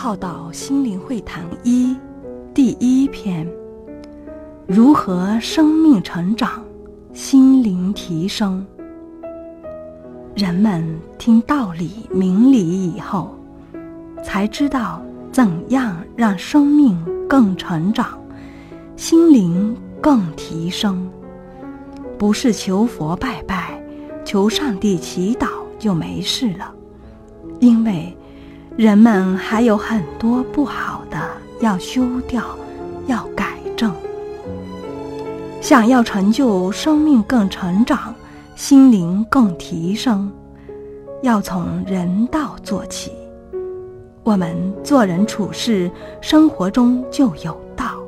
浩导心灵会谈一第一篇：如何生命成长、心灵提升？人们听道理、明理以后，才知道怎样让生命更成长、心灵更提升。不是求佛拜拜、求上帝祈祷就没事了，因为。人们还有很多不好的要修掉，要改正。想要成就生命更成长、心灵更提升，要从人道做起。我们做人处事、生活中就有道，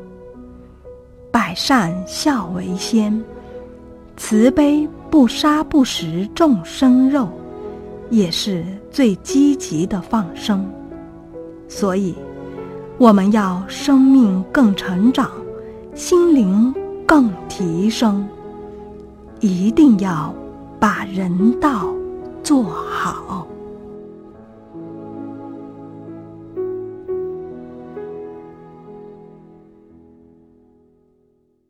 百善孝为先，慈悲不杀不食众生肉。也是最积极的放生，所以我们要生命更成长，心灵更提升，一定要把人道做好。